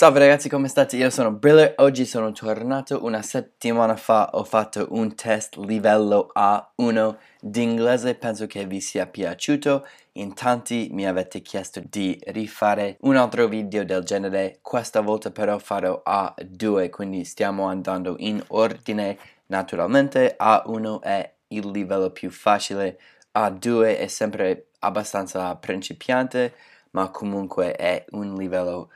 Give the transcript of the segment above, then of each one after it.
Salve ragazzi, come state? Io sono Briller, oggi sono tornato una settimana fa, ho fatto un test livello A1 d'inglese, penso che vi sia piaciuto, in tanti mi avete chiesto di rifare un altro video del genere, questa volta però farò A2, quindi stiamo andando in ordine, naturalmente A1 è il livello più facile, A2 è sempre abbastanza principiante, ma comunque è un livello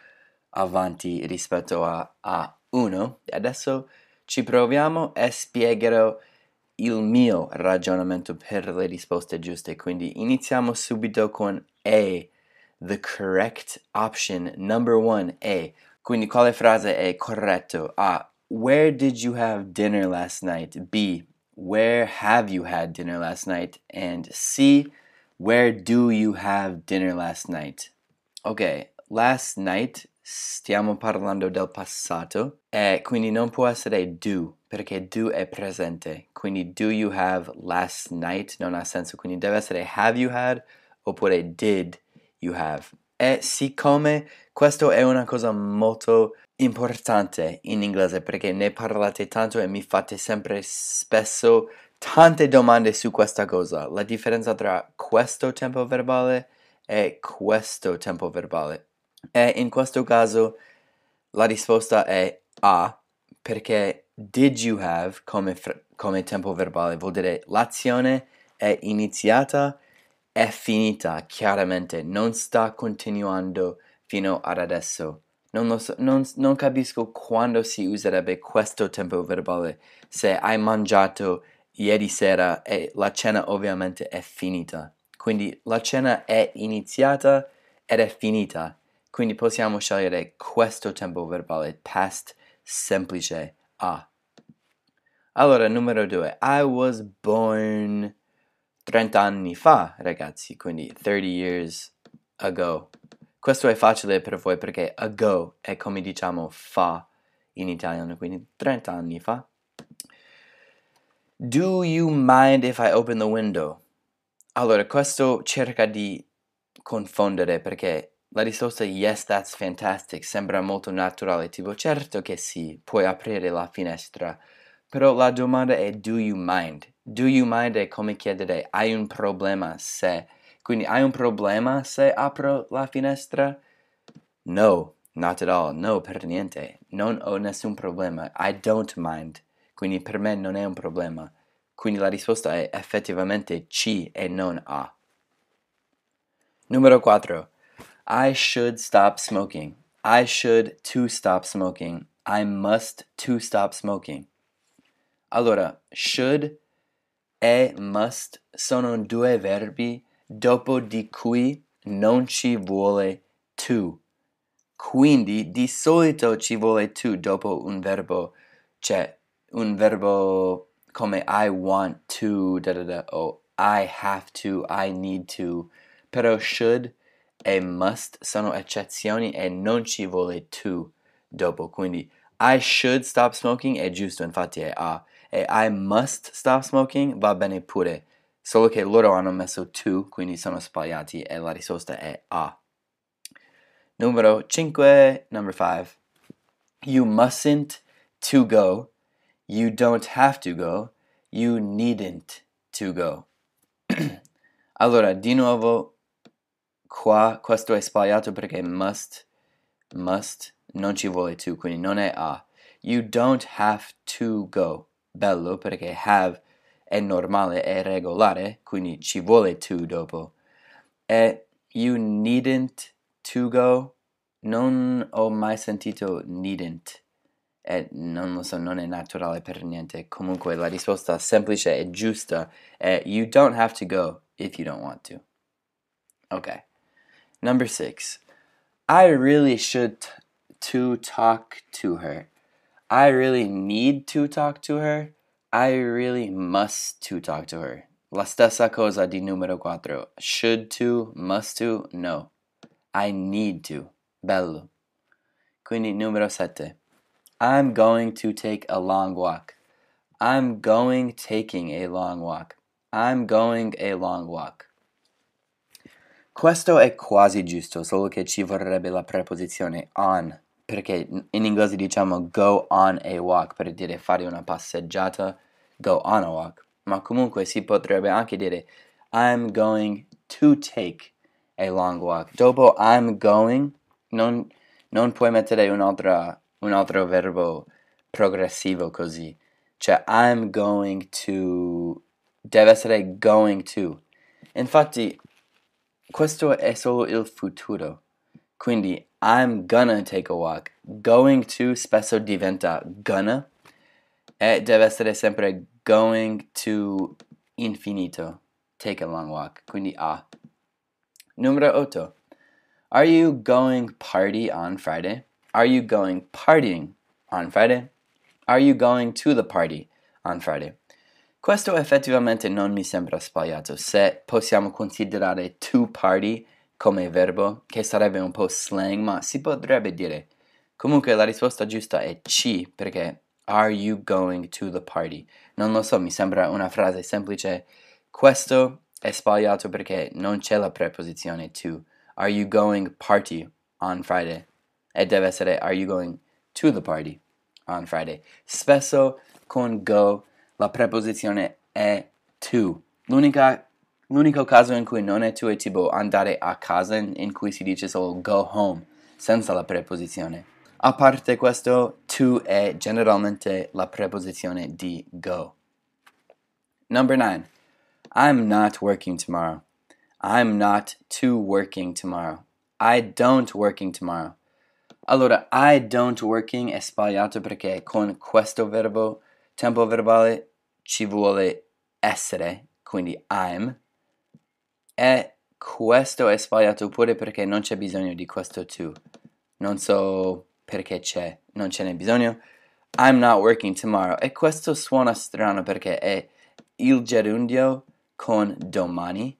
avanti rispetto a A1. Adesso ci proviamo e spiegherò il mio ragionamento per le risposte giuste. Quindi iniziamo subito con A. The correct option number one A. Quindi quale frase è corretto? A. Where did you have dinner last night? B. Where have you had dinner last night? And C. Where do you have dinner last night? Ok, last night stiamo parlando del passato e quindi non può essere do perché do è presente. Quindi do you have last night non ha senso, quindi deve essere have you had oppure did you have. E siccome questo è una cosa molto importante in inglese perché ne parlate tanto e mi fate sempre spesso tante domande su questa cosa, la differenza tra questo tempo verbale e questo tempo verbale. E in questo caso la risposta è A, perché did you have come, come tempo verbale vuol dire l'azione è iniziata e finita, chiaramente, non sta continuando fino ad adesso. Non, so, non, non, capisco quando si userebbe questo tempo verbale se hai mangiato ieri sera e la cena ovviamente è finita. Quindi la cena è iniziata ed è finita. Quindi possiamo scegliere questo tempo verbale past semplice a. Allora, numero due. I was born 30 anni fa, ragazzi, quindi 30 years ago. Questo è facile per voi perché ago è come diciamo fa in italiano, quindi 30 anni fa. Do you mind if I open the window? Allora, questo cerca di confondere perché la risposta yes, that's fantastic sembra molto naturale, tipo certo che sì, puoi aprire la finestra, però la domanda è do you mind? Do you mind è come chiedere hai un problema se, quindi hai un problema se apro la finestra? No, not at all, no per niente, non ho nessun problema, I don't mind, quindi per me non è un problema, quindi la risposta è effettivamente C e non A. Numero 4. I should stop smoking. I should to stop smoking. I must to stop smoking. Allora, should e must sono due verbi dopo di cui non ci vuole to. Quindi di solito ci vuole to dopo un verbo, cioè un verbo come I want to, da da da, o I have to, I need to, però should e must sono eccezioni e non ci vuole to dopo. Quindi I should stop smoking è giusto, infatti è A. E I must stop smoking va bene pure. Solo che loro hanno messo to, quindi sono sbagliati e la risposta è A. Numero 5, number 5. You mustn't to go. You don't have to go. You needn't to go. allora, di nuovo Qua questo è sbagliato perché must, must non ci vuole to, quindi non è A. You don't have to go. Bello perché have è normale, è regolare, quindi ci vuole to dopo. E you needn't to go. Non ho mai sentito needn't. E non lo so, non è naturale per niente. Comunque la risposta semplice e giusta è you don't have to go if you don't want to. Ok. Number six, I really should t- to talk to her. I really need to talk to her. I really must to talk to her. La stessa cosa di numero quattro. Should to, must to, no. I need to. Bello. Quindi numero sette. I'm going to take a long walk. I'm going taking a long walk. I'm going a long walk. Questo è quasi giusto, solo che ci vorrebbe la preposizione on perché in inglese diciamo go on a walk per dire fare una passeggiata, go on a walk, ma comunque si potrebbe anche dire I'm going to take a long walk. Dopo I'm going non, non puoi mettere un altro, un altro verbo progressivo così. Cioè I'm going to deve essere going to. Infatti questo è solo il futuro. Quindi I'm gonna take a walk. Going to spesso diventa gonna e deve essere sempre going to infinito. Take a long walk. Quindi A. Numero 8. Are you going party on Friday? Are you going partying on Friday? Are you going to the party on Friday? Questo effettivamente non mi sembra sbagliato se possiamo considerare to party come verbo, che sarebbe un po' slang, ma si potrebbe dire. Comunque la risposta giusta è C, perché are you going to the party? Non lo so, mi sembra una frase semplice. Questo è sbagliato perché non c'è la preposizione to. Are you going party on Friday? E deve essere are you going to the party on Friday? Spesso con go la preposizione è to. L'unica L'unico caso in cui non è to è tipo andare a casa in cui si dice solo go home senza la preposizione. A parte questo, to è generalmente la preposizione di go. Number 9. I'm not working tomorrow. I'm not to working tomorrow. I don't working tomorrow. Allora, I don't working è sbagliato perché con questo verbo, tempo verbale, ci vuole essere, quindi I'm, e questo è sbagliato pure perché non c'è bisogno di questo to. Non so perché c'è, non ce n'è bisogno. I'm not working tomorrow. E questo suona strano perché è il gerundio con domani,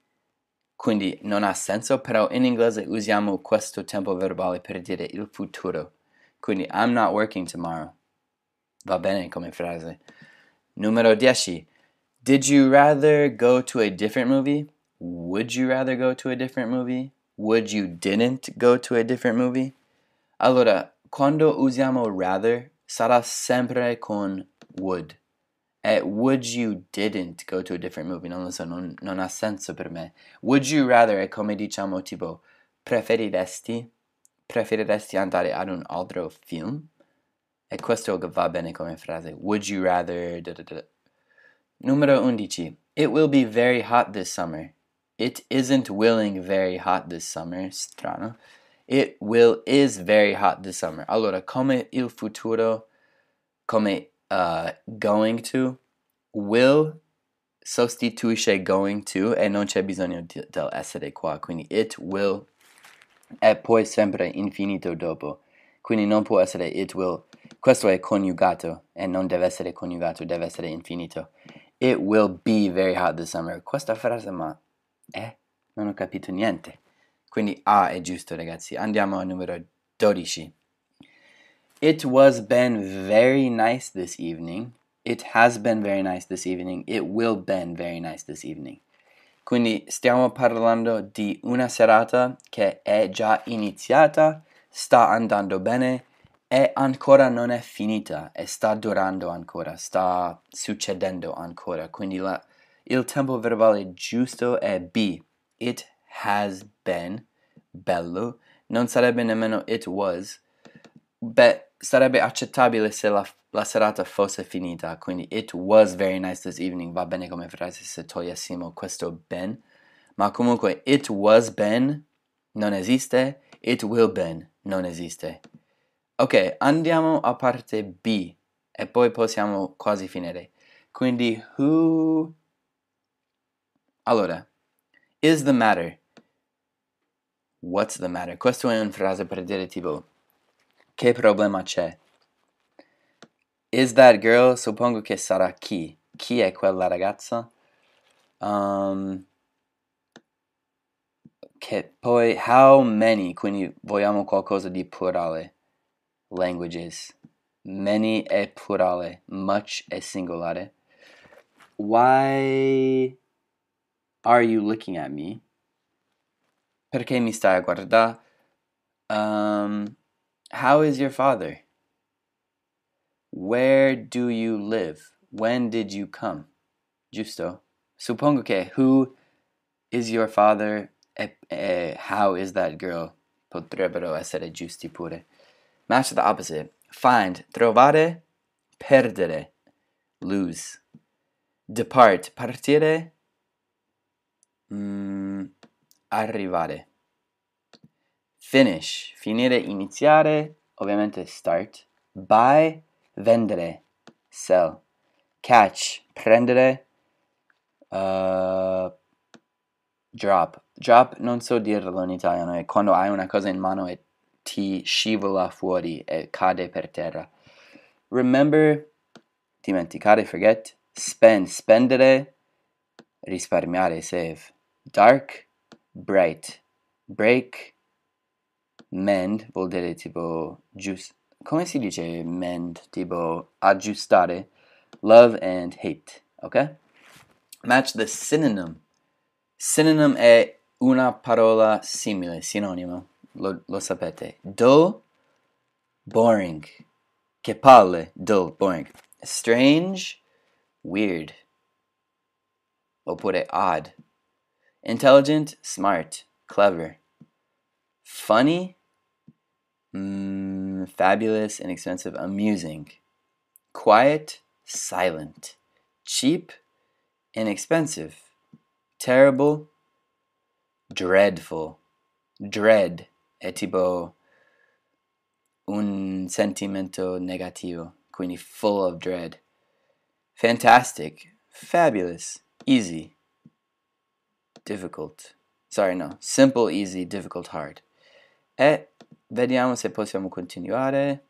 quindi non ha senso, però in inglese usiamo questo tempo verbale per dire il futuro. Quindi I'm not working tomorrow. Va bene come frase. Numero 10. Did you rather go to a different movie? Would you rather go to a different movie? Would you didn't go to a different movie? Allora, quando usiamo rather, sarà sempre con would. E would you didn't go to a different movie? Non lo so, non, non ha senso per me. Would you rather è come diciamo tipo preferiresti? Preferiresti andare ad un altro film? E questo va bene come frase. Would you rather... Da, da, da. Numero 11. It will be very hot this summer. It isn't willing very hot this summer. Strano. It will is very hot this summer. Allora, come il futuro, come uh, going to, will sostituisce going to e non c'è bisogno di, del essere qua. Quindi it will e poi sempre infinito dopo. Quindi non può essere it will. Questo è coniugato e non deve essere coniugato, deve essere infinito. It will be very hot this summer. Questa frase ma eh, non ho capito niente. Quindi A è giusto, ragazzi. Andiamo al numero 12. It was been very nice this evening. It has been very nice this evening. It will been very nice this evening. Quindi stiamo parlando di una serata che è già iniziata, sta andando bene e ancora non è finita e sta durando ancora, sta succedendo ancora. Quindi la, il tempo verbale giusto è B. It has been bello. Non sarebbe nemmeno it was. Beh, sarebbe accettabile se la, la serata fosse finita. Quindi it was very nice this evening. Va bene come frase se togliessimo questo ben. Ma comunque it was ben non esiste. It will ben non esiste. Ok, andiamo a parte B e poi possiamo quasi finire. Quindi who allora, is the matter? What's the matter? Questo è una frase per dire tipo che problema c'è? Is that girl? Suppongo che sarà chi? Chi è quella ragazza? Um, che poi how many? Quindi vogliamo qualcosa di plurale. Languages. Many è plurale, much è singolare. Why Are you looking at me? Perché mi stai a guardare? Um, How is your father? Where do you live? When did you come? Giusto? Suppongo che who is your father e, e how is that girl potrebbero essere giusti pure. Match the opposite. Find, trovare, perdere, lose. Depart, partire, mm, arrivare. Finish, finire, iniziare, ovviamente start. Buy, vendere, sell. Catch, prendere, uh, drop. Drop non so dirlo in italiano, è quando hai una cosa in mano e ti scivola fuori e cade per terra. Remember, dimenticare, forget. Spend, spendere. Risparmiare, save. Dark, bright. Break, mend, vuol dire tipo giusto. Come si dice mend? Tipo aggiustare. Love and hate, ok? Match the synonym. Synonym è una parola simile, sinonimo. Lo, lo sapete. Dull, boring. Che palle, dull, boring. Strange, weird. Oppure odd. Intelligent, smart, clever. Funny, mm, fabulous, inexpensive, amusing. Quiet, silent. Cheap, inexpensive. Terrible, dreadful. Dread è tipo un sentimento negativo, quindi full of dread. Fantastic, fabulous, easy, difficult. Sorry, no. Simple, easy, difficult, hard. E vediamo se possiamo continuare.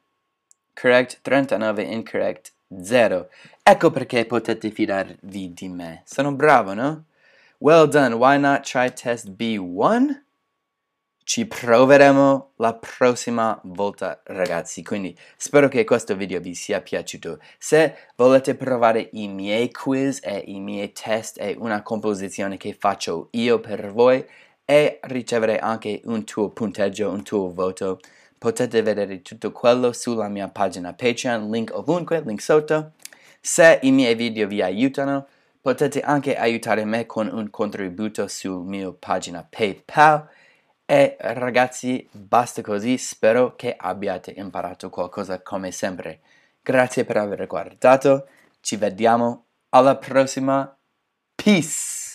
Correct 39, incorrect 0. Ecco perché potete fidarvi di me. Sono bravo, no? Well done. Why not try test B1? Ci proveremo la prossima volta ragazzi, quindi spero che questo video vi sia piaciuto. Se volete provare i miei quiz e i miei test e una composizione che faccio io per voi e ricevere anche un tuo punteggio, un tuo voto, potete vedere tutto quello sulla mia pagina Patreon, link ovunque, link sotto. Se i miei video vi aiutano, potete anche aiutare me con un contributo sul mio pagina PayPal. E ragazzi, basta così, spero che abbiate imparato qualcosa come sempre. Grazie per aver guardato, ci vediamo alla prossima. Peace!